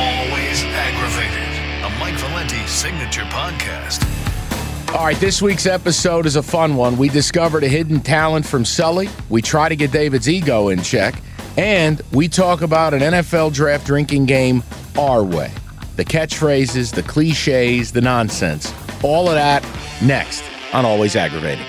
Always aggravated. A Mike Valenti signature podcast. All right, this week's episode is a fun one. We discovered a hidden talent from Sully. We try to get David's ego in check. And we talk about an NFL draft drinking game our way. The catchphrases, the cliches, the nonsense. All of that next on Always Aggravating.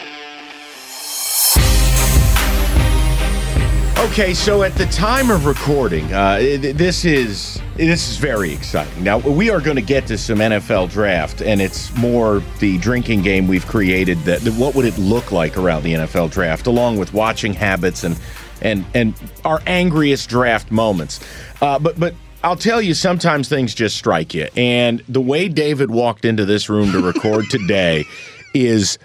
Okay, so at the time of recording, uh, this is this is very exciting. Now we are going to get to some NFL draft, and it's more the drinking game we've created. That what would it look like around the NFL draft, along with watching habits and and and our angriest draft moments. Uh, but but I'll tell you, sometimes things just strike you, and the way David walked into this room to record today is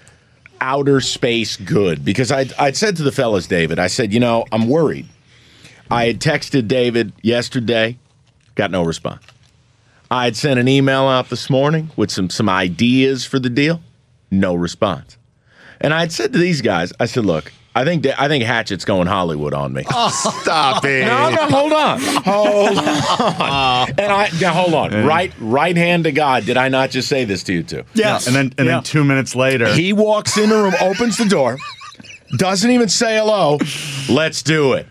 outer space good because I'd, I'd said to the fellas, David, I said, you know, I'm worried. I had texted David yesterday, got no response. I had sent an email out this morning with some some ideas for the deal, no response. And I had said to these guys, I said, look, I think I think Hatchet's going Hollywood on me. Oh, Stop it. No, no, hold on, hold on. And I now, hold on. Right, right hand to God. Did I not just say this to you too? Yes. And then and Yeah. then two minutes later, He walks in the room, opens the door, doesn't even say hello. Let's do it.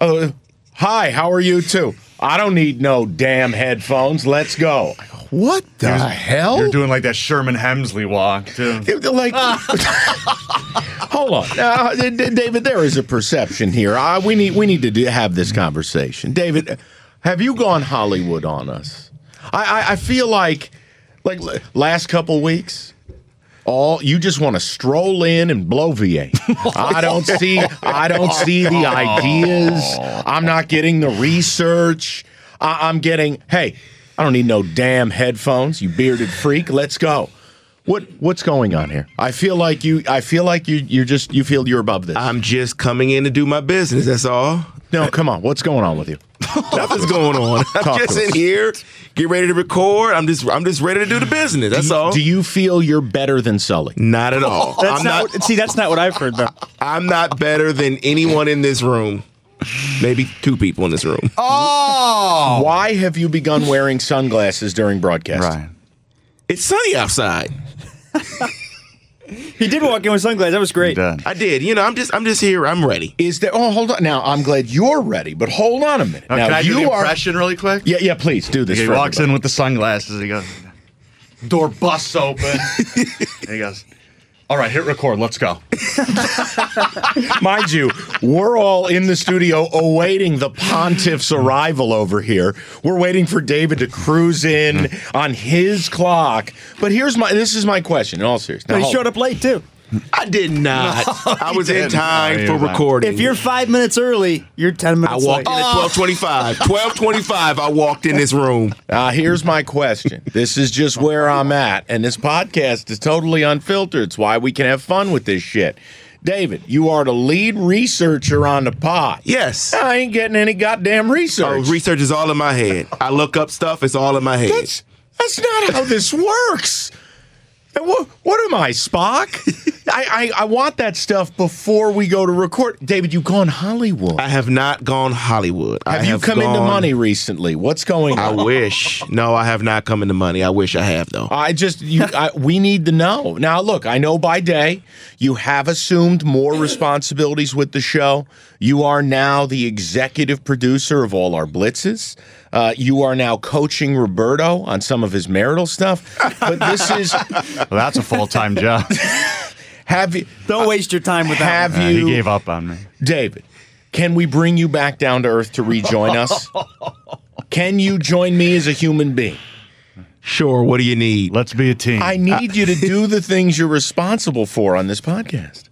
Oh, hi, how are you too? I don't need no damn headphones. Let's go. What the hell? you're doing like that Sherman Hemsley walk too. like, hold on, uh, D- D- David. There is a perception here. Uh, we need we need to do, have this conversation. David, have you gone Hollywood on us? I I, I feel like like l- last couple weeks. All you just want to stroll in and blow V8. I don't see I don't see the ideas. I'm not getting the research. I, I'm getting hey, I don't need no damn headphones. You bearded freak. Let's go. What what's going on here? I feel like you. I feel like you. You're just. You feel you're above this. I'm just coming in to do my business. That's all. no, come on. What's going on with you? Nothing's going on. I'm to just us. in here, get ready to record. I'm just I'm just ready to do the business. That's do, you- all. do you feel you're better than Sully? not at all. That's I'm not, not, what- see. That's not what I've heard though. I'm not better than anyone in this room. Maybe two people in this room. Oh, Why have you begun wearing sunglasses during broadcast? right. It's sunny outside. He did walk in with sunglasses. That was great. I did. You know, I'm just I'm just here. I'm ready. Is there? Oh, hold on. Now I'm glad you're ready, but hold on a minute. Now, now can I you do the are. impression really quick? Yeah, yeah. Please do this. he for walks everybody. in with the sunglasses. He goes, door busts open. and he goes, all right, hit record. Let's go. Mind you, we're all in the studio awaiting the pontiff's arrival over here. We're waiting for David to cruise in hmm. on his clock. But here's my this is my question in all seriousness. But he showed up late too. I did not. I was in didn't. time No, for not. recording. If you're five minutes early, you're ten minutes. I minutes walked late. in at 1225. 1225, I walked in this room. Uh, here's my question. This is just where I'm at, and this podcast is totally unfiltered. It's why we can have fun with this shit. David, you are the lead researcher on the pod. Yes. I ain't getting any goddamn Oh, research. research is all in my head. I look up stuff, it's all in my head. That's that's not how this works. And What, what am I, Spock? I, I I want that stuff before we go to record. David, you've gone Hollywood. I have not gone Hollywood. I have you come into money recently? What's going on? I wish. No, I have not come into money. I wish I have though. I just you I, we need to know. Now look, I know by day you have assumed more responsibilities with the show. You are now the executive producer of all our blitzes. Uh, you are now coaching Roberto on some of his marital stuff. But this is Well, that's a full time job. have you Don't waste your time with that. have Uh, you he gave up on me. David, can we bring you back down to earth to rejoin us? Can you join me as a human being? Sure. What do you need? Let's be a team. I need you to do the things you're responsible for on this podcast.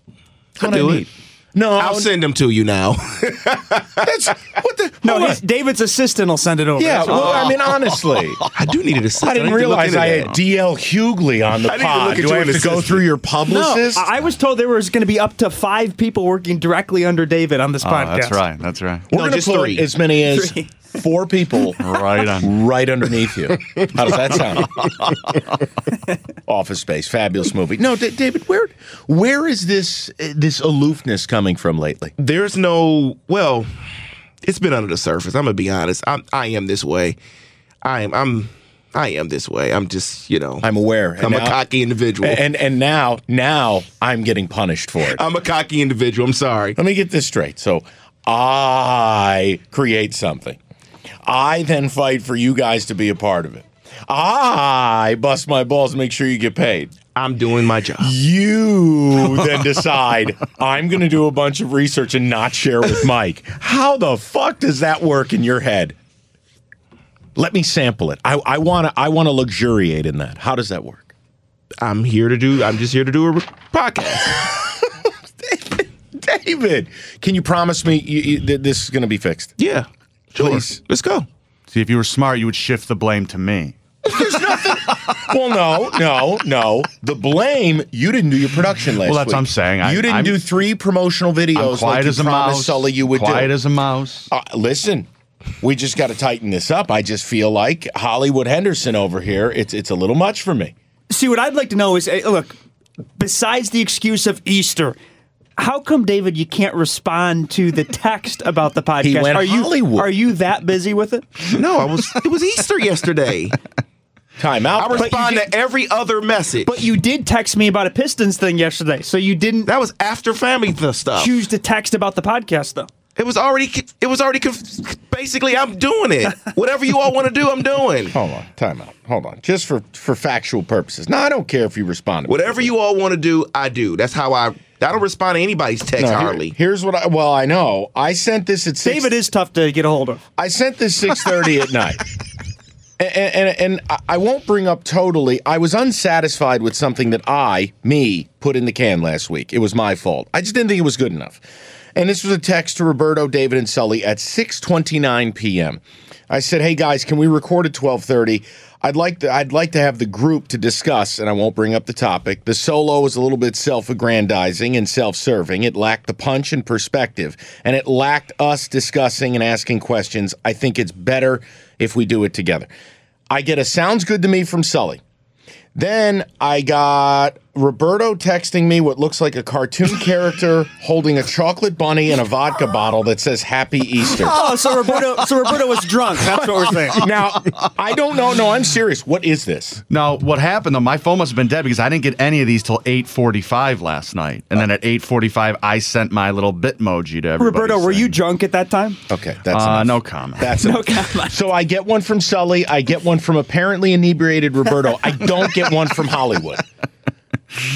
That's what I, do need. it. No, I'll send them to you now. that's what the. No, hold his, David's assistant will send it over. Yeah, That's well, I mean, honestly, I do need an assistant. I didn't need to look realize I had DL Hughley on the I need to pod. look Do I have an to go through your No, publicist? I I was told there was going to be up to five people working directly under David on this Oh, podcast. that's right. That's right. We're No, going to just put three. as many as Three. Four people Right on. right underneath you. How does that sound? Office Space, fabulous movie. No, D- David, where where is this this aloofness coming from lately? There's no well, it's been under the surface. I'm gonna be honest. I'm I am this way. I am I'm I am this way. I'm just you know I'm aware. I'm And a cocky individual. And and now now I'm getting punished for it. I'm a cocky individual. I'm sorry. Let me get this straight. So I create something. I then fight for you guys to be a part of it. I bust my balls make sure you get paid. I'm doing my job. You then decide I'm going to do a bunch of research and not share with Mike. How the fuck does that work in your head? Let me sample it. I, I want to. I want to luxuriate in that. How does that work? I'm here to do. I'm just here to do a podcast. David, can you promise me you, you, that this is going to be fixed? Yeah, sure. Please. Let's go. See, if you were smart, you would shift the blame to me. There's nothing. well, no, no, no. The blame you didn't do your production last Well, that's week. what I'm saying. I- you didn't I'm- do three promotional I'm videos quiet like you as a promised mouse. Sully you would do quiet do. as a mouse. Uh, listen, we just got to tighten this up. I just feel like Hollywood Henderson over here. It's it's a little much for me. See, what I'd like to know is, eh, look, besides the excuse of Easter, how come David you can't respond to the text about the podcast? went are you Hollywood. are you that busy with it? No, I was. It was Easter yesterday. Time out. I respond to every other message. But you did text me about a Pistons thing yesterday, so you didn't that was after family th- stuff. choose to text about the podcast though. It was already. It was already. Basically, I'm doing it. Whatever you all want to do, I'm doing. Hold on, time out. Hold on, just for for factual purposes. No, I don't care if you respond. To me. Whatever you all want to do, I do. That's how I. I don't respond to anybody's text No, here- here's what I. Well, I know. I sent this at six. David is tough to get a hold of. I sent this six thirty at night. And, and, and I- I won't bring up totally. I was unsatisfied with something that I, me, put in the can last week. It was my fault. I just didn't think it was good enough. And this was a text to Roberto, David, and Sully at 6:29 p.m. I said, "Hey guys, can we record at 12:30? I'd like to. I'd like to have the group to discuss, and I won't bring up the topic. The solo was a little bit self-aggrandizing and self-serving. It lacked the punch and perspective, and it lacked us discussing and asking questions. I think it's better if we do it together. I get a sounds good to me from Sully. Then I got Roberto texting me what looks like a cartoon character holding a chocolate bunny and a vodka bottle that says Happy Easter. Oh, so Roberto, so Roberto was drunk. That's what we're saying. Now, I don't know. No, I'm serious. What is this? Now, what happened though? My phone must have been dead because I didn't get any of these till 8:45 last night, and then at 8:45 I sent my little bitmoji to everybody. Roberto, were you drunk at that time? Okay, that's Uh, no comment. That's No enough. comment. So I get one from Sully. I get one from apparently inebriated Roberto. I don't get one from Hollywood.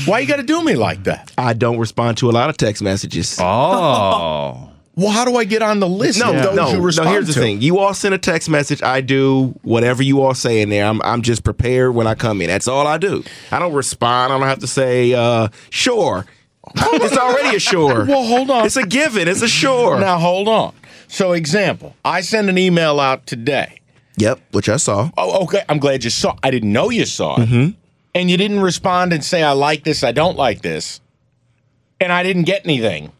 Why you got to do me like that? I don't respond to a lot of text messages. Oh. Well, how do I get on the list No, of those no, you no. Here's the to? thing: you all send a text message. I do whatever you all say in there. I'm, I'm just prepared when I come in. That's all I do. I don't respond. I don't have to say uh, sure. it's already a sure. Well, hold on. It's a given. It's a sure. Now hold on. So, example, I send an email out today. Yep, which I saw. Oh, okay. I'm glad you saw. I didn't know you saw it, and you didn't respond and say I like this, I don't like this, and I didn't get anything.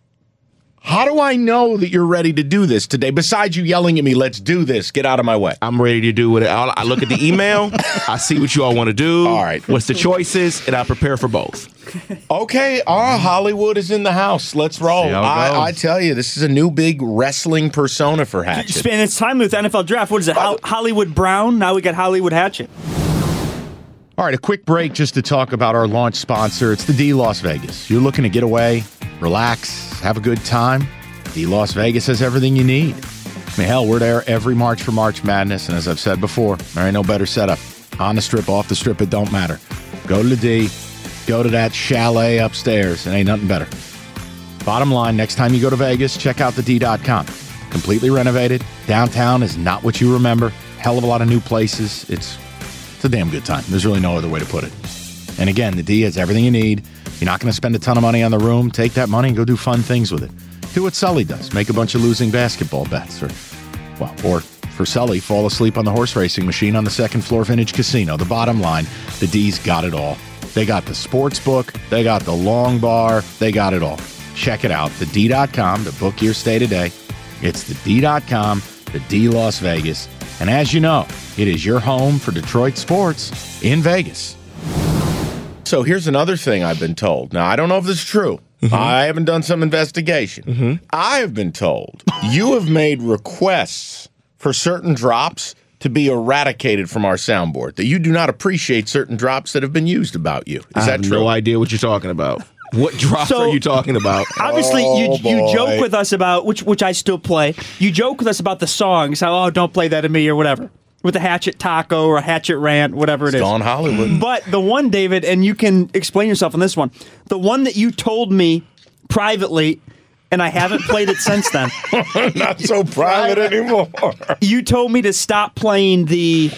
How do I know that you're ready to do this today? Besides you yelling at me, "Let's do this! Get out of my way!" I'm ready to do what I, I look at the email. I see what you all want to do. All right. What's the choices, and I prepare for both. Okay, our Hollywood is in the house. Let's roll. See how it I. I tell you, this is a new big wrestling persona for Hatchet. And it's time with the NFL draft. What is it? Uh, Ho- Hollywood Brown. Now we got Hollywood Hatchet. All right, a quick break just to talk about our launch sponsor. It's the D Las Vegas. You're looking to get away, relax, have a good time. D Las Vegas has everything you need. I mean, hell, we're there every March for March Madness, and as I've said before, there ain't no better setup. On the strip, off the strip, it don't matter. Go to the D, go to that chalet upstairs, it ain't nothing better. Bottom line, next time you go to Vegas, check out the D.com. Completely renovated. Downtown is not what you remember. Hell of a lot of new places. It's it's a damn good time. There's really no other way to put it. And again, the D has everything you need You're not going to spend a ton of money on the room. Take that money and go do fun things with it. Do what Sully does. Make a bunch of losing basketball bets or well, or for Sully, fall asleep on the horse racing machine on the second floor vintage casino. The bottom line, the D's got it all. They got the sports book, they got the long bar, they got it all. Check it out, the D.com to book your stay today. It's the D.com, the D Las Vegas. And as you know, it is your home for Detroit sports in Vegas. So here's another thing I've been told. Now, I don't know if this is true. Mm-hmm. I haven't done some investigation. Mm-hmm. I have been told you have made requests for certain drops to be eradicated from our soundboard, that you do not appreciate certain drops that have been used about you. Is I that have true? no idea what you're talking about. What drops So- are you talking about? Obviously, Oh, you you joke with us about which which I still play. You joke with us about the songs. How oh don't play that to me or whatever with the Hatchet Taco or a Hatchet Rant, whatever it is. Dawn Hollywood. But the one, David, and you can explain yourself on this one. The one that you told me privately, and I haven't played it since then. not so private anymore. You told me to stop playing the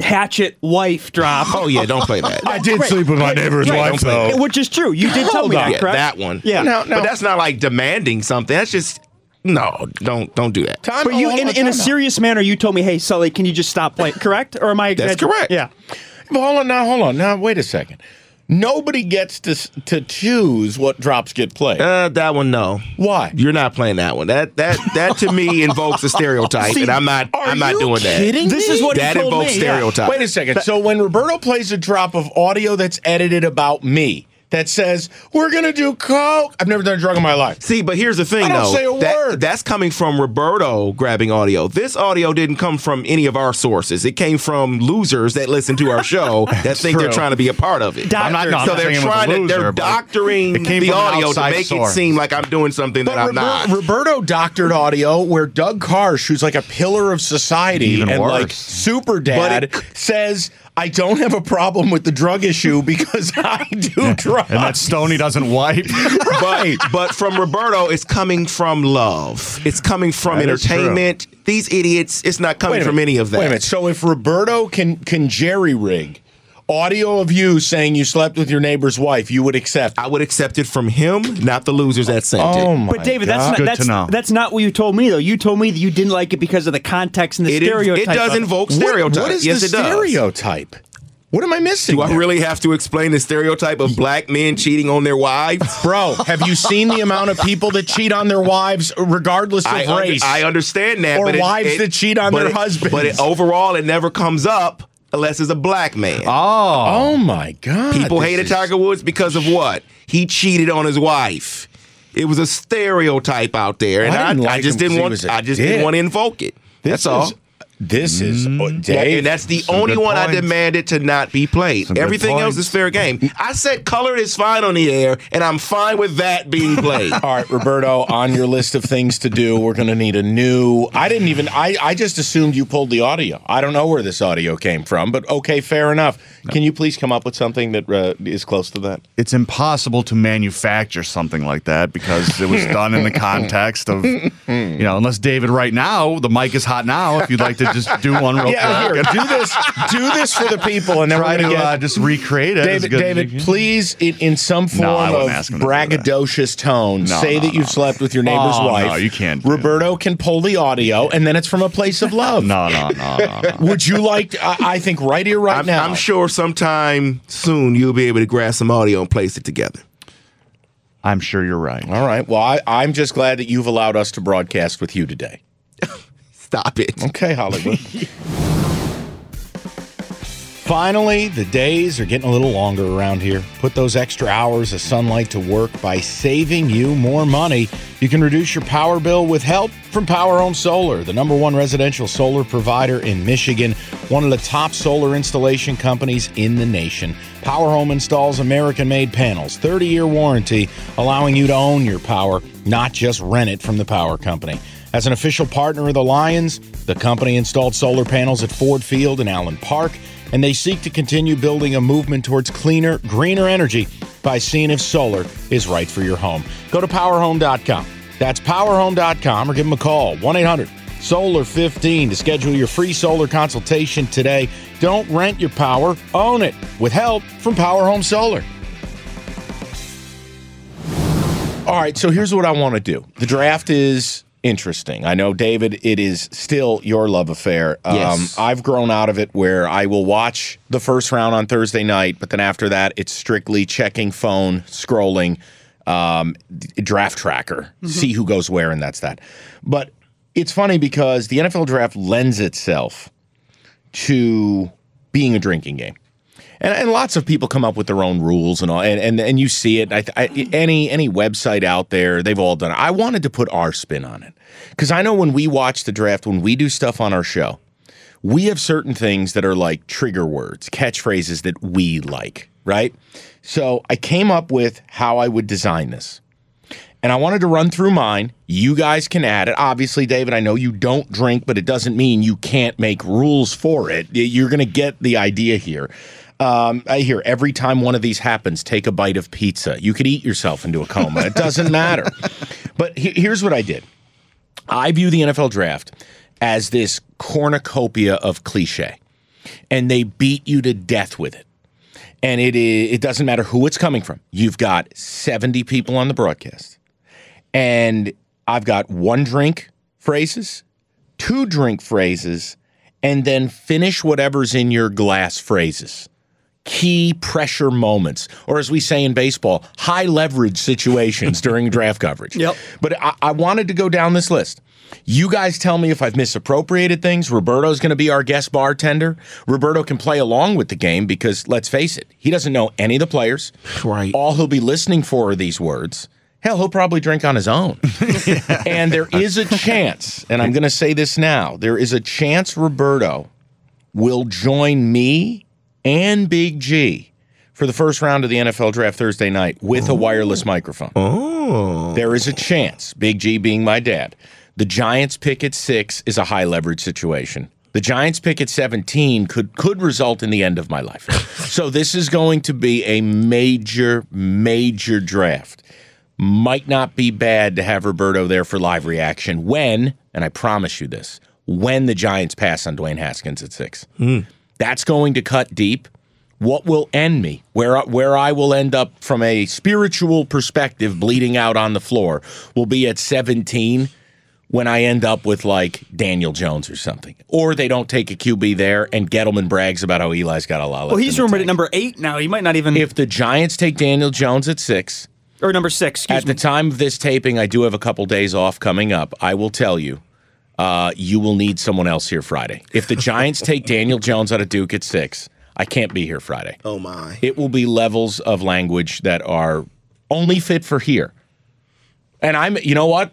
Hatchet wife drop. oh yeah, don't play that. I did sleep with my neighbor's Right, wife, don't play though. Which is true. You did tell Hold me on. that, yeah, correct? that one. Yeah. Now- now- but that's not like demanding something. That's just no. Don't don't do that. Time But you, hold in, on, in a time out. serious manner, you told me, "Hey, Sully, can you just stop playing?" Correct? Or am I? That's exaggerating? correct. Yeah. But hold on now, hold on now. Wait a second. Nobody gets to to choose what drops get played. Uh, that one, no. Why? You're not playing that one. That that that to me invokes a stereotype, See, and I'm not. I'm not you doing that. kidding This is what he That told invokes me, yeah. stereotype. Wait a second. So when Roberto plays a drop of audio that's edited about me that says we're gonna do coke, I've never done a drug in my life. See, but here's the thing, I don't though. say a That- word. That's coming from Roberto grabbing audio. This audio didn't come from any of our sources. It came from losers that listen to our show that think they're trying to be a part of it. I'm not, no, I'm so not they're saying it was a trying to they're doctoring the audio to make source. it seem like I'm doing something that I'm Rober- not. Roberto doctored audio where Doug Karsch, who's like a pillar of society Even and like super dad, But says, I don't have a problem with the drug issue because I do drugs. and that Stony doesn't wipe. right. but from Roberto, it's coming from love. It's coming from That is true. entertainment. These idiots, it's not coming from any of that. Wait a minute. So if Roberto can can jerry rig audio of you saying you slept with your neighbor's wife, you would accept. I would accept it from him, not the losers that sent Oh it. my But David, that's God. not Good that's, to know. that's not what you told me though. You told me that you didn't like it because of the context and the It, is- stereotype. it does of invoke What- stereotypes. what is yes, the it does. stereotype? What am I missing? Do I there? really have to explain the stereotype of black men cheating on their wives? Bro, have you seen the amount of people that cheat on their wives regardless of I, under- race? I understand that. Or but it- wives it- that cheat on but their it- husbands. But it, overall, it never comes up unless it's a black man. Oh. oh my god. People this hated is- Tiger Woods because of what? He cheated on his wife. It was a stereotype out there, and I I, didn't I like just didn't want. was a I just dick. didn't want to invoke it. This That's all. Is- This is uh, mm-hmm. Yeah, Dave. and that's the some only good one I demanded to not be played. Some Everything else is fair game. Mm-hmm. I said color is fine on the air, and I'm fine with that being played. All right, Roberto, on your list of things to do, we're going to need a new. I didn't even. I, I just assumed you pulled the audio. I don't know where this audio came from, but okay, fair enough. Can you please come up with something that uh, is close to that? It's impossible to manufacture something like that because it was done in the context of, you know, unless David right now, the mic is hot now. If you'd like to just do one real Yeah, quick. here, do this. Do this for the people, and then Try we're to going to uh, just recreate it. as David, as you David, can. please, in, in some form No, of ask to braggadocious tone, No, say no, that you've slept with your neighbor's Oh, wife. no, you can't do Roberto can pull the audio, and then it's from a place of love. No, no, no, no, no. Would you like? I, I think right here, right I'm, now. I'm sure sometime soon you'll be able to grab some audio and place it together. I'm sure you're right. All right. Well, I, I'm just glad that you've allowed us to broadcast with you today. Stop it. Okay, Hollywood. Finally, the days are getting a little longer around here. Put those extra hours of sunlight to work by saving you more money. You can reduce your power bill with help from Power Home Solar, the number one residential solar provider in Michigan, one of the top solar installation companies in the nation. Power Home installs American made panels, 30 year warranty, allowing you to own your power, not just rent it from the power company. As an official partner of the Lions, the company installed solar panels at Ford Field and Allen Park, and they seek to continue building a movement towards cleaner, greener energy by seeing if solar is right for your home. Go to powerhome.com. That's powerhome.com or give them a call 1 800 Solar 15 to schedule your free solar consultation today. Don't rent your power, own it with help from Power Home Solar. All right, so here's what I want to do. The draft is interesting. I know, David, it is still your love affair. Um, Yes. I've grown out of it where I will watch the first round on Thursday night, but then after that, it's strictly checking phone, scrolling, um, draft tracker, see who goes where, and that's that. But it's funny because the NFL draft lends itself to being a drinking game. And, and lots of people come up with their own rules and all, and and, and you see it. I, I, any any website out there, they've all done it. I wanted to put our spin on it because I know when we watch the draft, when we do stuff on our show, we have certain things that are like trigger words, catchphrases that we like, right? So I came up with how I would design this. And I wanted to run through mine. You guys can add it. Obviously, David, I know you don't drink, but it doesn't mean you can't make rules for it. You're going to get the idea here. Um, I hear every time one of these happens, take a bite of pizza. You could eat yourself into a coma. It doesn't matter. But he- here's what I did I view the NFL draft as this cornucopia of cliche, and they beat you to death with it. And it is, it doesn't matter who it's coming from. You've got 70 people on the broadcast, and I've got one drink phrases, two drink phrases, and then finish whatever's in your glass phrases. Key pressure moments, or as we say in baseball, high leverage situations during draft coverage. Yep. But I, I wanted to go down this list. You guys tell me if I've misappropriated things. Roberto's going to be our guest bartender. Roberto can play along with the game because, let's face it, he doesn't know any of the players. Right. All he'll be listening for are these words. Hell, he'll probably drink on his own. and there is a chance, and I'm going to say this now there is a chance Roberto will join me and Big G for the first round of the NFL draft Thursday night with a oh. wireless microphone. Oh. There is a chance, Big G being my dad. The Giants pick at six is a high leverage situation. The Giants pick at 17 could could result in the end of my life. so this is going to be a major, major draft. Might not be bad to have Roberto there for live reaction when, and I promise you this, when the Giants pass on Dwayne Haskins at six. Hmm. That's going to cut deep. What will end me, where where I will end up from a spiritual perspective, bleeding out on the floor, will be at 17 when I end up with like Daniel Jones or something, or they don't take a QB there, and Gettleman brags about how Eli's got a lot. Well, he's rumored at number eight now. He might not even If the Giants take Daniel Jones at six, or number six. Excuse at me. the time of this taping, I do have a couple days off coming up. I will tell you, uh, you will need someone else here Friday. If the Giants take Daniel Jones out of Duke at six, I can't be here Friday. Oh my. It will be levels of language that are only fit for here. And I'm, you know what?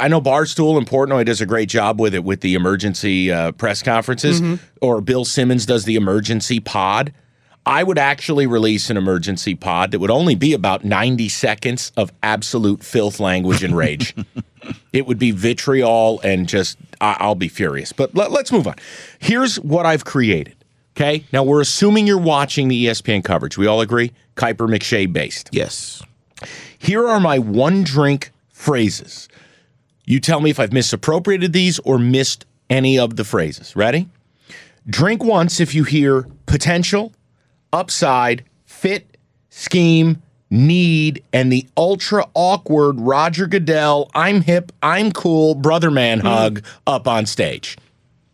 I know Barstool and Portnoy does a great job with it with the emergency uh, press conferences, or Bill Simmons does the emergency pod. I would actually release an emergency pod that would only be about 90 seconds of absolute filth language and rage. it would be vitriol and just, I- I'll be furious. But let, let's move on. Here's what I've created. Okay. Now we're assuming you're watching the ESPN coverage. We all agree? Kiper McShay based. Yes. Here are my one drink phrases. You tell me if I've misappropriated these or missed any of the phrases. Ready? Drink once if you hear potential, upside, fit, scheme, need, and the ultra awkward Roger Goodell, I'm hip, I'm cool, brother man mm. hug up on stage.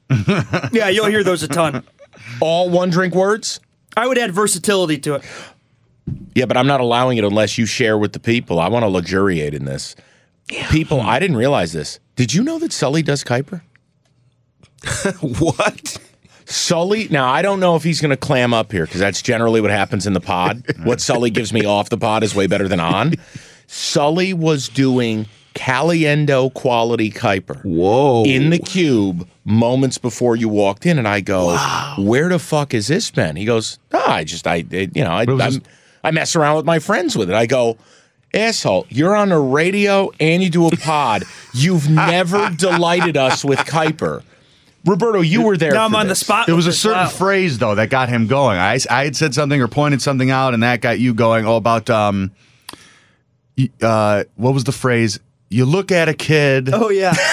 yeah, you'll hear those a ton. All one drink words? I would add versatility to it. Yeah, but I'm not allowing it unless you share with the people. I want to luxuriate in this. People, I didn't realize this. Did you know that Sully does Kiper? What? Sully, now I don't know if he's going to clam up here because that's generally what happens in the pod. what Sully gives me off the pod is way better than on. Sully was doing Caliendo quality Kiper Whoa. in the cube moments before you walked in, and I go, "Where the fuck is this been?" He goes, "Ah, I just, I, it- you know, I, just- I mess around with my friends with it." I go. Asshole, you're on the radio and you do a pod. You've never delighted us with Kiper. Roberto, you were there. Now I'm for on the spot. There was a certain Wow. phrase though that got him going. I, I had said something or pointed something out, and that got you going. Oh, about um, uh, what was the phrase? you look at a kid. Oh yeah.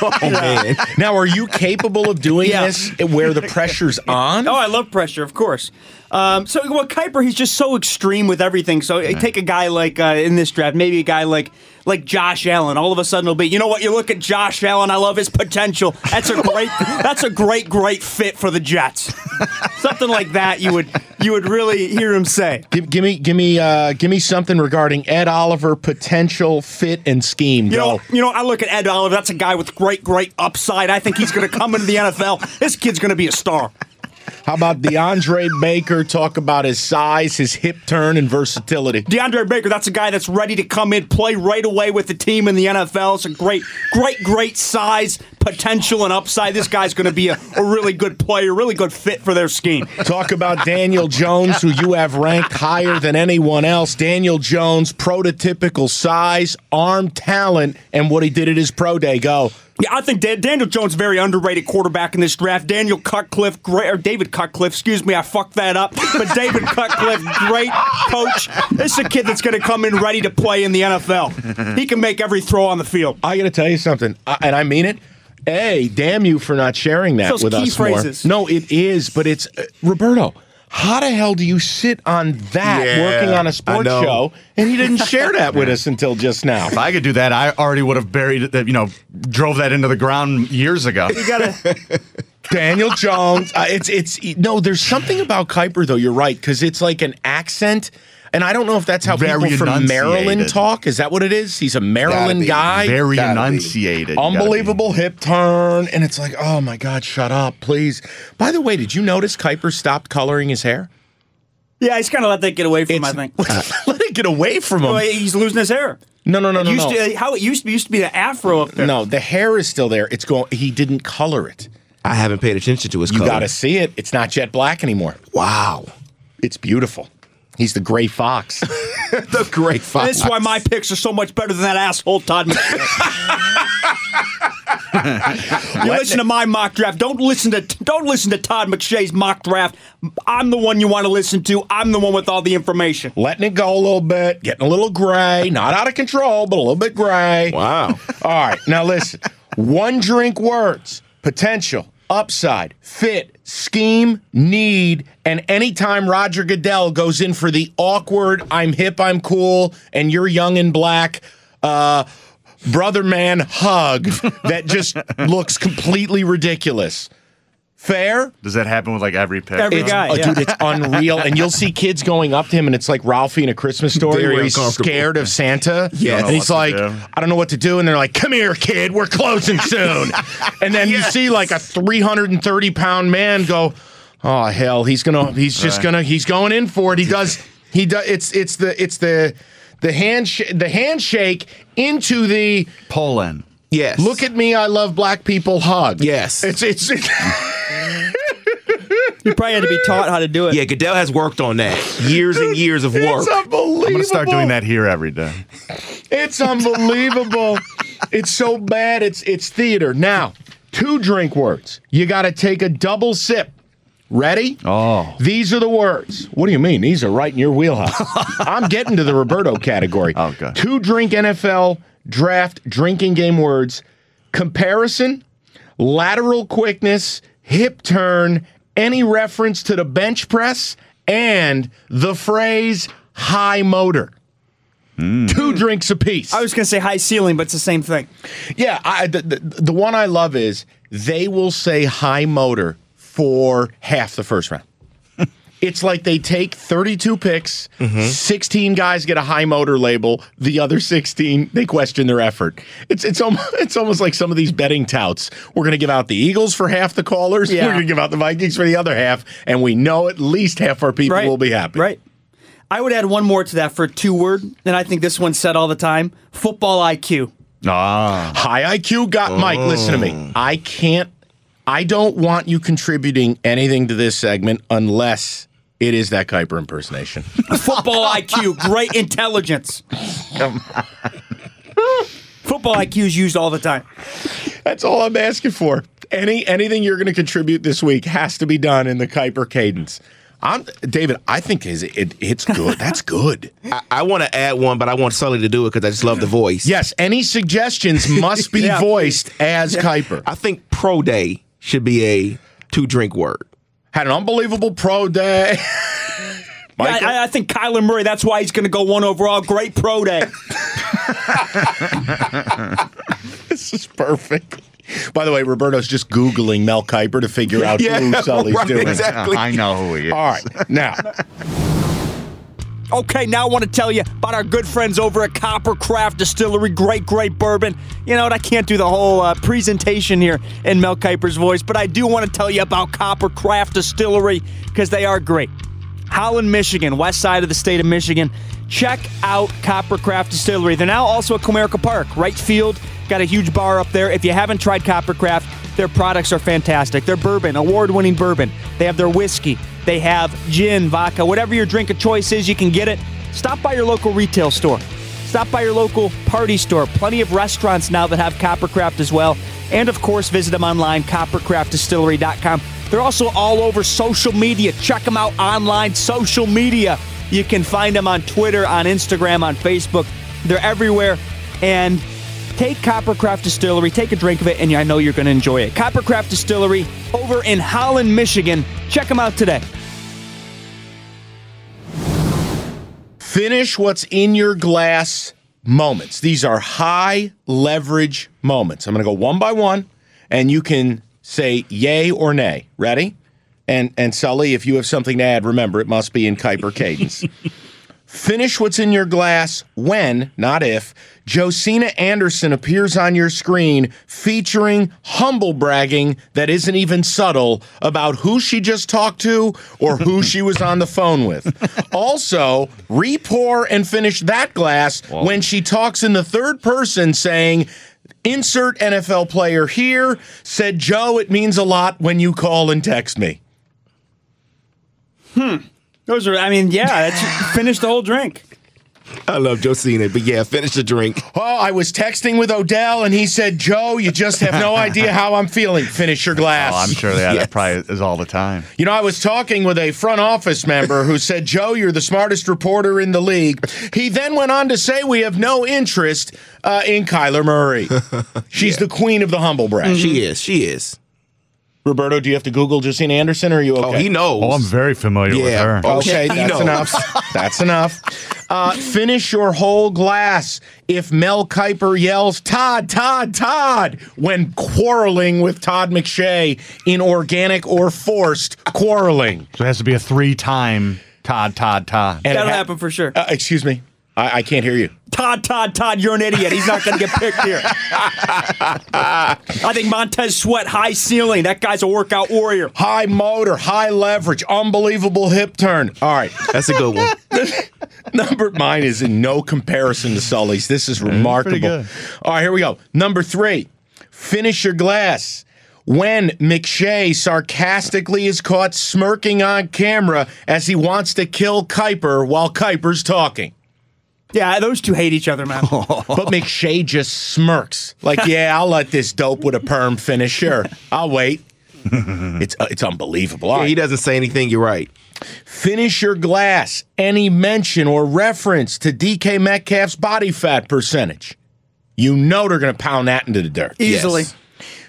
Oh man. Now, are you capable of doing Yeah. this where the pressure's on? Oh, I love pressure, of course. Um, so, well, Kiper, he's just so extreme with everything. So, take a guy like uh, in this draft, maybe a guy like like Josh Allen. All of a sudden, it'll be, you know what? You look at Josh Allen. I love his potential. That's a great. that's a great, great fit for the Jets. Something like that, you would you would really hear him say. Give, give me, give me, uh, give me something regarding Ed Oliver potential fit and scheme. You Go. know, you know, I look at Ed Oliver. That's a guy with great, great upside. I think he's going to come into the NFL. This kid's going to be a star. How about DeAndre Baker? Talk about his size, his hip turn, and versatility. DeAndre Baker, that's a guy that's ready to come in, play right away with the team in the NFL. It's a great, great, great size, potential, and upside. This guy's going to be a, a really good player, really good fit for their scheme. Talk about Daniel Jones, who you have ranked higher than anyone else. Daniel Jones, prototypical size, arm talent, and what he did at his pro day. Go. Yeah, I think Dan- Daniel Jones very underrated quarterback in this draft. Daniel Cutcliffe, great or David Cutcliffe, excuse me, I fucked that up. But David Cutcliffe, great coach. This is a kid that's going to come in ready to play in the NFL. He can make every throw on the field. I got to tell you something, I, and I mean it. A, damn you for not sharing that Those with key us more. No, it is, but it's uh, Roberto. How the hell do you sit on that Yeah, working on a sports show and he didn't share that with us until just now? If I could do that, I already would have buried it. that, You know, drove that into the ground years ago. You got to. Daniel Jones. Uh, it's it's no. There's something about Kiper though. You're right because it's like an accent, and I don't know if that's how Very people from Maryland talk. Is that what it is? He's a Maryland be. guy. Very Gotta enunciated. be. Unbelievable hip turn, and it's like, oh my god, shut up, please. By the way, did you notice Kiper stopped coloring his hair? Yeah, he's kind of let that get away from him, I think. Let it get away from him. He's losing his hair. No, no, no, It no, used no. To, uh, how it used to be used to be the afro up there. No, the hair is still there. It's going. He didn't color it. I haven't paid attention to his You color. got to see it. It's not jet black anymore. Wow. It's beautiful. He's the gray fox. the gray fox. this is why my picks are so much better than that asshole Todd McShay. you listen to my mock draft. Don't listen to don't listen to Todd McShay's mock draft. I'm the one you want to listen to. I'm the one with all the information. letting it go a little bit, getting a little gray, not out of control, but a little bit gray. Wow. All right, now listen. One drink words, potential, upside, fit, scheme, need, and anytime Roger Goodell goes in for the awkward, I'm hip, I'm cool, and you're young and black, uh, brother man hug that just looks completely ridiculous. Fair? Does that happen with like every pick? Every It's, guy, oh, yeah. dude, it's unreal. And you'll see kids going up to him, and it's like Ralphie in a Christmas story Very where he's scared of Santa. Yeah, And he's like, do. I don't know what to do. And they're like, come here, kid, we're closing soon. and then you see like a 330 pound man go, oh, hell, he's going to, he's just Right. going to, he's going in for it. He does, he does, it's, it's the, it's the, the handshake, the handshake into the Poland. Yes. look at me, I love black people hug. Yes. It's, it's, You probably had to be taught how to do it. Yeah, Goodell has worked on that. Years and years of work. it's unbelievable. I'm gonna start doing that here every day. It's unbelievable. it's so bad. It's it's theater. Now, two drink words. You got to take a double sip. Ready? Oh. These are the words. What do you mean? These are right in your wheelhouse. I'm getting to the Roberto category. Oh, good. Two drink NFL draft drinking game words. Comparison, lateral quickness, hip turn, any reference to the bench press, and the phrase high motor. Mm. Two drinks apiece. I was going to say high ceiling, but it's the same thing. Yeah, I, the, the the one I love is they will say high motor for half the first round. It's like they take 32 picks, 16 guys get a high motor label, the other 16 they question their effort. It's it's almost it's almost like some of these betting touts. We're going to give out the Eagles for half the callers, Yeah. we're going to give out the Vikings for the other half, and we know at least half our people Right. will be happy. Right. I would add one more to that for two word, and I think this one's said all the time football IQ. Ah. High IQ got Mike. Listen to me. I can't. I don't want you contributing anything to this segment unless it is that Kiper impersonation. Football IQ, great intelligence. Football IQ is used all the time. That's all I'm asking for. Any anything you're going to contribute this week has to be done in the Kiper cadence. I'm David. I think is it, it's good. That's good. I, I want to add one, but I want Sully to do it because I just love the voice. Yes. Any suggestions must be Yeah, voiced as Kiper. I think pro day should be a two drink word. Had an unbelievable pro day. Michael? I, I think Kyler Murray. That's why he's going to go one overall. Great pro day. this is perfect. By the way, Roberto's just googling Mel Kiper to figure out who Sully's right, doing. exactly. I know who he is. All right, now Okay, now I want to tell you about our good friends over at Coppercraft Distillery. Great, great bourbon. You know what? I can't do the whole uh, presentation here in Mel Kiper's voice, but I do want to tell you about Coppercraft Distillery because they are great. Holland, Michigan, west side of the state of Michigan. Check out Coppercraft Distillery. They're now also at Comerica Park, right field. Got a huge bar up there. If you haven't tried Coppercraft, their products are fantastic. Their bourbon, award winning bourbon. They have their whiskey. They have gin, vodka, whatever your drink of choice is, you can get it. Stop by your local retail store. Stop by your local party store. Plenty of restaurants now that have Coppercraft as well. And of course, visit them online, coppercraftdistillery.com. They're also all over social media. Check them out online, social media. You can find them on Twitter, on Instagram, on Facebook. They're everywhere. And take Coppercraft Distillery, take a drink of it, and I know you're going to enjoy it. Coppercraft Distillery over in Holland, Michigan. Check them out today. finish what's in your glass moments. These are high leverage moments. I'm going to go one by one, and you can say yay or nay. Ready? And and Sully, if you have something to add, remember it must be in Kiper cadence. Finish what's in your glass when, not if, Josina Anderson appears on your screen featuring humble bragging that isn't even subtle about who she just talked to or who she was on the phone with. Also, repour and finish that glass when she talks in the third person saying, Insert NFL player here said, Joe, it means a lot when you call and text me. Hmm. Those are, I mean, yeah, that's, finish the whole drink. I love Josina, but yeah, finish the drink. Oh, I was texting with Odell and he said, Joe, you just have no idea how I'm feeling. Finish your glass. Oh, I'm sure that Yes. probably is all the time. You know, I was talking with a front office member who said, Joe, you're the smartest reporter in the league. He then went on to say, we have no interest uh, in Kyler Murray. She's the queen of the humble brag. She is. She is. Roberto, do you have to Google Justine Anderson or are you okay? Oh, he knows. Oh, I'm very familiar with her. Oh, Okay, that's knows. enough. That's enough. Uh, finish your whole glass if Mel Kiper yells, Todd, Todd, Todd, when quarreling with Todd McShay in organic or forced quarreling. So it has to be a three-time Todd, Todd, Todd. And That'll ha- happen for sure. Uh, excuse me. I, I can't hear you. Todd, Todd, Todd, you're an idiot. He's not going to get picked here. I think Montez Sweat, high ceiling. That guy's a workout warrior. High motor, high leverage, unbelievable hip turn. All right. That's a good one. Number mine is in no comparison to Sully's. This is remarkable. good. All right, here we go. Number three, finish your glass. When McShay sarcastically is caught smirking on camera as he wants to kill Kiper while Kiper's talking. Yeah, those two hate each other, man. But McShay just smirks. Like, yeah, I'll let this dope with a perm finish. Sure, I'll wait. It's uh, it's unbelievable. Yeah, right. he doesn't say anything. You're right. Finish your glass. Any mention or reference to DK Metcalf's body fat percentage. You know they're going to pound that into the dirt. Easily. Yes.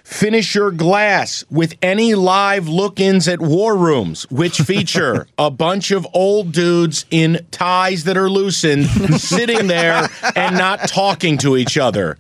Finish your glass with any live look ins at war rooms, which feature a bunch of old dudes in ties that are loosened, sitting there and not talking to each other.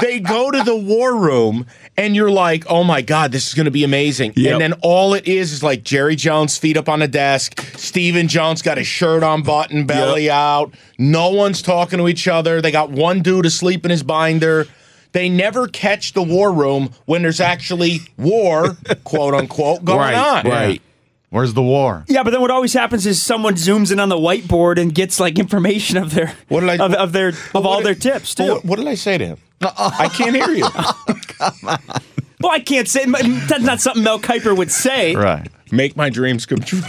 They go to the war room and you're like, oh my God, this is going to be amazing. Yep. And then all it is is like Jerry Jones' feet up on the desk. Stephen Jones got his shirt on button, belly out. No one's talking to each other. They got one dude asleep in his binder. They never catch the war room when there's actually war, quote unquote, going right. on. Right. Where's the war? Yeah, but then what always happens is someone zooms in on the whiteboard and gets like information of their What did I- of, of their of all did- their tips too. What, what did I say to him? I can't hear you. come on well, I can't say that's not something Mel Kiper would say. Right. Make my dreams come true.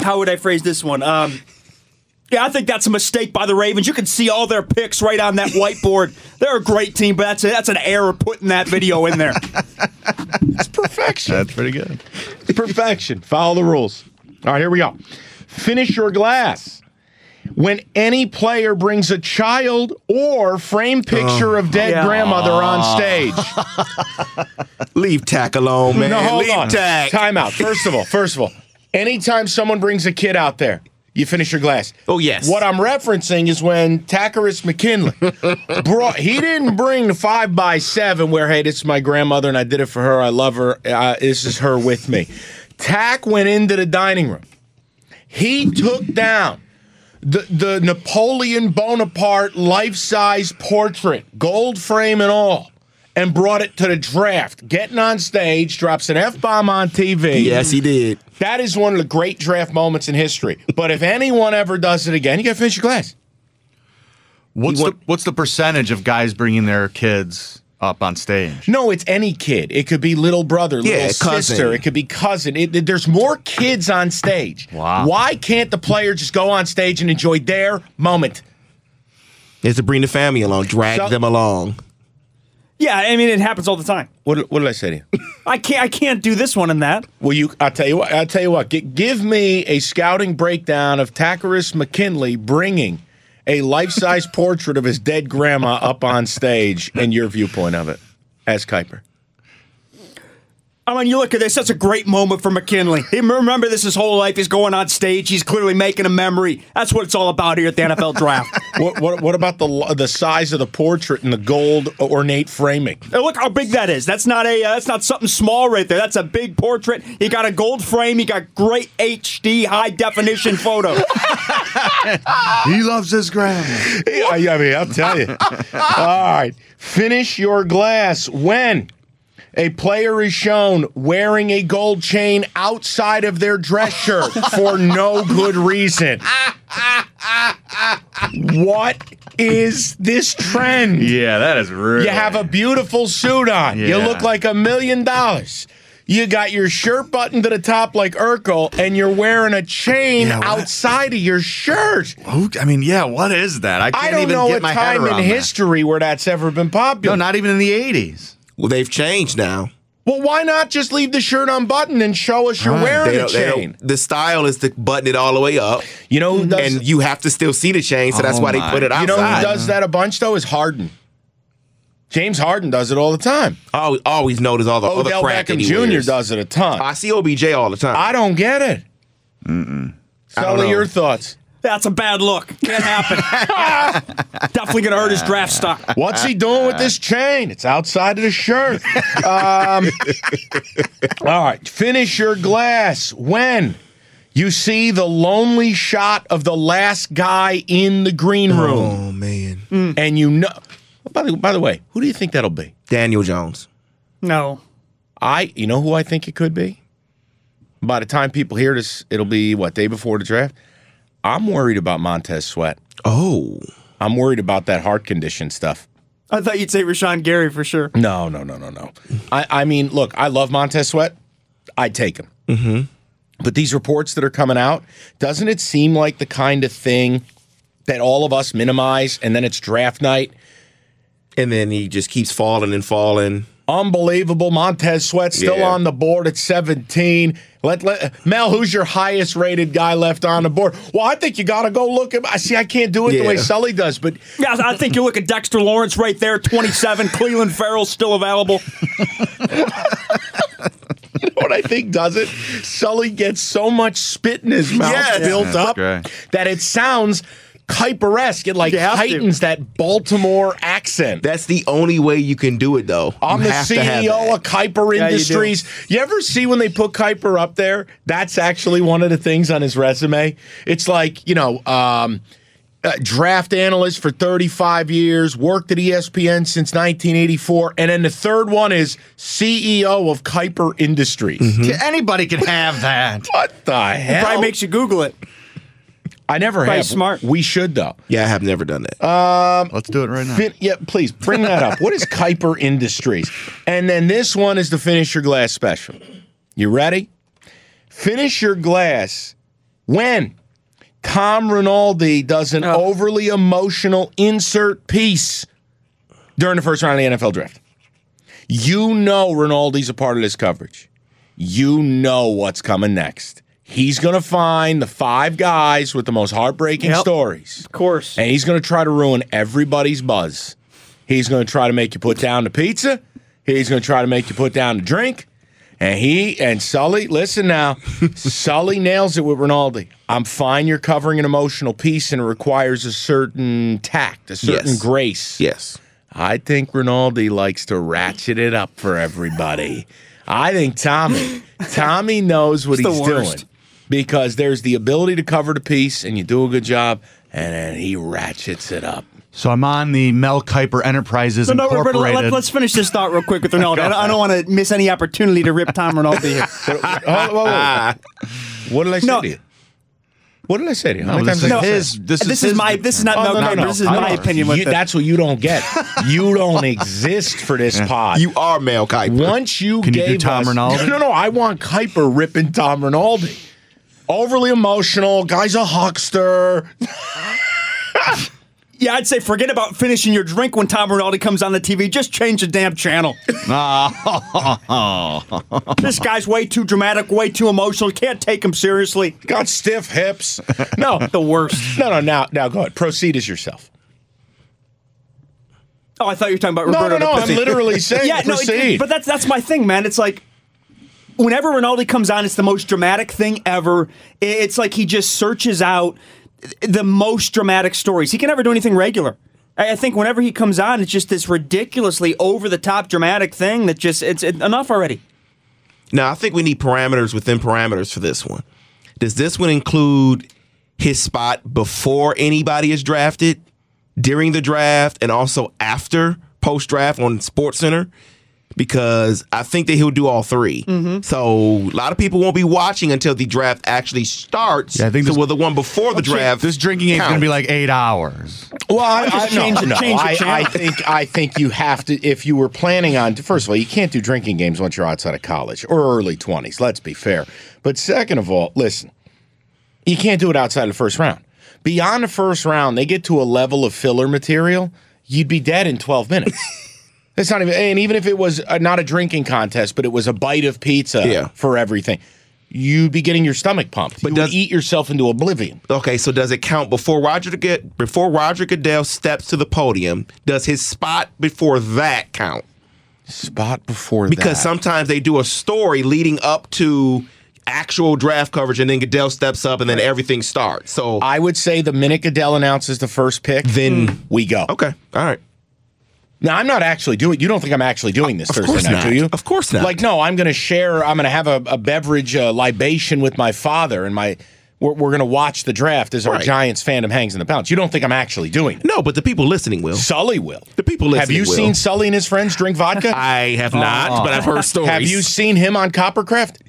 How would I phrase this one? Um, yeah, I think that's a mistake by the Ravens. You can see all their picks right on that whiteboard. They're a great team, but that's a, that's an error putting that video in there. It's perfection. That's pretty good. Perfection. Follow the rules. All right, here we go. Finish your glass. When any player brings a child or frame picture of dead oh, Yeah. grandmother on ah. stage. Leave tack alone, man. No, hold Leave on. tack. Time out. First of all, first of all, anytime someone brings a kid out there, you finish your glass. Oh, yes. What I'm referencing is when Takkarist McKinley brought. He didn't bring the five by seven where, hey, this is my grandmother and I did it for her. I love her. Uh, this is her with me. Tack went into the dining room. He took down the the Napoleon Bonaparte life size portrait, gold frame and all, and brought it to the draft. Getting on stage, drops an f bomb on TV. Yes, he did. That is one of the great draft moments in history. But if anyone ever does it again, you got to finish your glass. What's You the what's the percentage of guys bringing their kids up on stage? No, it's any kid. It could be little brother, little Yeah, cousin. sister. It could be cousin. It, there's more kids on stage. Wow. Why can't the player just go on stage and enjoy their moment? Is to bring the family along, drag So- them along. Yeah, I mean it happens all the time. What, what did I say to you? I can't I can't do this one and that. Well, you. I'll tell you what. I'll tell you what. G- give me a scouting breakdown of Takkarist McKinley bringing a life-size portrait of his dead grandma up on stage, and your viewpoint of it as Kiper. I mean, you look at this. That's a great moment for McKinley. He remember this his whole life. He's going on stage. He's clearly making a memory. That's what it's all about here at the NFL Draft. What, what, what about the the size of the portrait and the gold ornate framing? Hey, look how big that is. That's not a. Uh, that's not something small right there. That's a big portrait. He got a gold frame. He got great HD high definition photo. He loves his grandma. Yeah, I mean, I'll tell you. All right, finish your glass when a player is shown wearing a gold chain outside of their dress shirt for no good reason. What is this trend? Yeah, that is real. You have a beautiful suit on. You look like a million dollars. You got your shirt buttoned to the top like Urkel, and you're wearing a chain Yeah, outside of your shirt. I mean, yeah. What is that? I can't I don't even know get a my time in around that. history where that's ever been popular. No, not even in the '80s. Well, they've changed now. well, why not just leave the shirt unbuttoned and show us you're wearing They a don't- they don't- chain? the style is to button it all the way up, You know who does? and you have to still see the chain, so that's Oh why they my. put it outside. you know outside. who does that a bunch though is Harden. James Harden does it all the time. I always, always notice all the other Odell crap Beckham that he Jr. wears. does it a ton. I see OBJ all the time. I don't get it. don't Sully, know. your thoughts? That's a bad look. Can't happen. Definitely gonna hurt his draft stock. What's he doing with this chain? It's outside of the shirt. Um, all right, finish your glass when you see the lonely shot of the last guy in the green room, oh man, and you know. By the, by the way, who do you think that'll be? Daniel Jones. No. I, you know who I think it could be? By the time people hear this, it'll be what, day before the draft? I'm worried about Montez Sweat. Oh, I'm worried about that heart condition stuff. I thought you'd say Rashan Gary for sure. No, no, no, no, no. I, I mean, look, I love Montez Sweat. I'd take him. Mm-hmm. But these reports that are coming out, doesn't it seem like the kind of thing that all of us minimize and then it's draft night? and then he just keeps falling and falling. Unbelievable. Montez Sweat still Yeah. on the board at 17. Let, let Mel, who's your highest rated guy left on the board? Well, I think you got to go look at. I see. I can't do it the way Sully does, but Yeah, I think you look at Dexter Lawrence right there, 27. Clelin Ferrell still available. you know what I think does it? Sully gets so much spit in his mouth Yes. built That's up great. that it sounds Kiper-esque. It like You have to. heightens that Baltimore accent. That's the only way you can do it, though. I'm You the have to have CEO of Kiper Yeah, you. Industries. You, ever see when they put Kiper up there? That's actually one of the things on his resume. It's like, you know, um, uh, draft analyst for 35 years, worked at ESPN since 1984. And then the third one is CEO of Kiper Industries. Mm-hmm. Anybody can have that. What the hell? It Probably makes you Google it. I never Probably have. smart. We should, though. Yeah, I have never done that. Um, Let's do it right now. Fin- yeah, please bring that up. What is Kiper Industries? And then this one is the Finish Your Glass special. You ready? Finish Your Glass when Tom Rinaldi does an Oh. overly emotional insert piece during the first round of the NFL draft. You know Rinaldi's a part of this coverage. you know what's coming next. He's going to find the five guys with the most heartbreaking Yep. stories. Of course. And he's going to try to ruin everybody's buzz. He's going to try to make you put down the pizza. He's going to try to make you put down the drink. And he and Sully, listen now, Sully nails it with Rinaldi. I'm fine you're covering an emotional piece and it requires a certain tact, a certain Yes. grace. Yes. I think Rinaldi likes to ratchet it up for everybody. I think Tommy, Tommy knows what It's he's doing because there's the ability to cover the piece and you do a good job, and then he ratchets it up. So I'm on the Mel Kiper Enterprises So no, Roberto, Incorporated. let, us finish this thought real quick with Rinaldi. I don't, I don't want to miss any opportunity to rip Tom Rinaldi here. Hold- hold on. what did I say No. to you? What did I say to you? How No, this is did his. This this is his my this is not Oh, Mel no, no, Kiper. no. This is my don't- opinion with you- That's what you don't get. You don't exist for this pod. You are Mel Kiper. Once you Can you gave do Tom us, Rinaldi? No, no, I want Kiper ripping Tom Rinaldi. Overly emotional. Guy's a huckster. Yeah, I'd say forget about finishing your drink when Tom Rinaldi comes on the TV. Just change the damn channel. this guy's way too dramatic, way too emotional. Can't take him seriously. Got stiff hips. No, The worst. no, no. Now, now, go ahead. Proceed as yourself. Oh, I thought you were talking about No, Roberto. no, no. the I'm literally saying yeah, no, proceed. it- but that's that's my thing, man. It's like whenever Rinaldi comes on, it's the most dramatic thing ever. It's like he just searches out the most dramatic stories. He can never do anything regular. I think whenever he comes on, it's just this ridiculously over the top dramatic thing that just it's it, enough already. Now, I think we need parameters within parameters for this one. Does this one include his spot before anybody is drafted, during the draft, and also after post draft on Sports Center? Because I think that he'll do all 3 Mm-hmm. So a lot of people won't be watching until the draft actually starts. Yeah, I think so this- will the one before the draft. This drinking game's going to be like eight hours. Well, I, just I- change the- no, change the I. I think I think you have to if you were planning on. First of all, you can't do drinking games once you're outside of college or early twenties. Let's be fair. But second of all, listen, you can't do it outside of the first round. Beyond the first round, they get to a level of filler material. You'd be dead in twelve minutes. It's not even, and even if it was uh not a drinking contest, but it was a bite of pizza Yeah. for everything, you'd be getting your stomach pumped. But you does- eat yourself into oblivion. Okay, so does it count before Roger get before Roger Goodell steps to the podium? Does his spot before that count? Spot before Because that. sometimes they do a story leading up to actual draft coverage, and then Goodell steps up, and then everything starts. So I would say the minute Goodell announces the first pick, then we go. okay, all right. Now I'm not actually doing. You don't think I'm actually doing this Of Thursday night, not. do you? Of course not. Like no, I'm going to share. I'm going to have a, a beverage uh, libation with my father, and my we're, we're going to watch the draft as our Giants fandom hangs in the balance. You don't think I'm actually doing it? No, but the people listening will. Sully will. The people listening. Have you will. seen Sully and his friends drink vodka? I have not, but I've heard stories. Have you seen him on Coppercraft?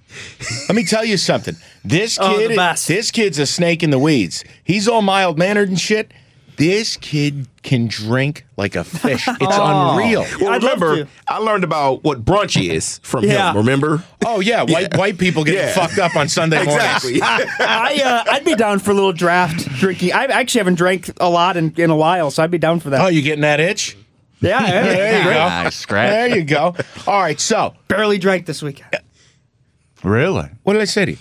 Let me tell you something. This Oh, kid, the best. this kid's a snake in the weeds. He's all mild mannered and shit. This kid can drink like a fish. It's unreal. Well, I'd remember. I learned about what brunch is from Yeah. him. Remember? Oh yeah, white white people get Yeah. fucked up on Sunday mornings. Exactly. I uh, I'd be down for a little draft drinking. I actually haven't drank a lot in, in a while, so I'd be down for that. Oh, you getting that itch? yeah, yeah, There you go. Nice scratch. There you go. All right. So, barely drank this weekend. Really? what did I say to you?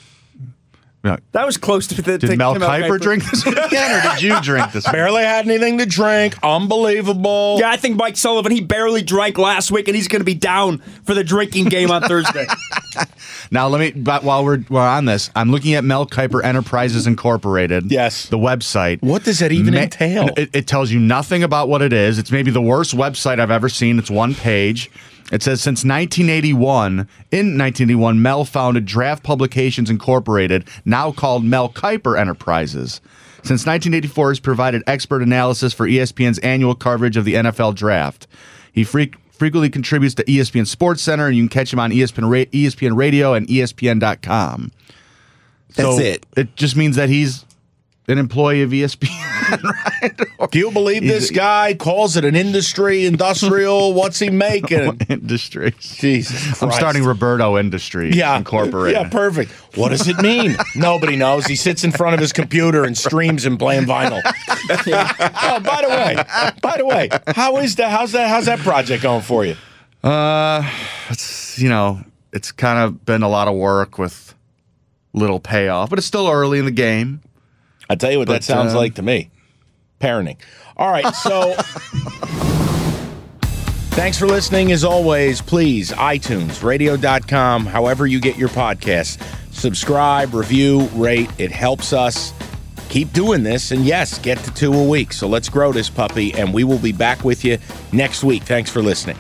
Yeah. That was close to the. Did to- Mel to Kiper drink this weekend, or did you drink this? weekend? Barely had anything to drink. Unbelievable. Yeah, I think Mike Sullivan. He barely drank last week, and he's going to be down for the drinking game on Thursday. Now let me. But while we're we're on this, I'm looking at Mel Kiper Enterprises Incorporated. Yes. the website. What does that even entail? It, it tells you nothing about what it is. It's maybe the worst website I've ever seen. It's one page. It says since 1981, in 1981, Mel founded Draft Publications Incorporated, now called Mel Kiper Enterprises. Since 1984, he's provided expert analysis for ESPN's annual coverage of the NFL Draft. He freak, frequently contributes to ESPN Sports Center, and you can catch him on ESPN, ra- ESPN Radio and ESPN.com. That's So it. It just means that he's an employee of ESPN. Do you believe this guy calls it an industry, industrial? What's he making? Industries. Jesus Christ. I'm starting Roberto Industries yeah, Incorporated. Yeah, perfect. What does it mean? Nobody knows. He sits in front of his computer and streams and playing vinyl. oh, by the way, by the way, how is that? How's that? How's that project going for you? Uh, It's, you know, it's kind of been a lot of work with little payoff, but it's still early in the game. I tell you what that sounds uh, like to me. Parenting. All right, so thanks for listening. As always, please, iTunes, radio.com, however you get your podcasts, subscribe, review, rate. It helps us keep doing this. And yes, get to two a week. So let's grow this puppy, and we will be back with you next week. Thanks for listening.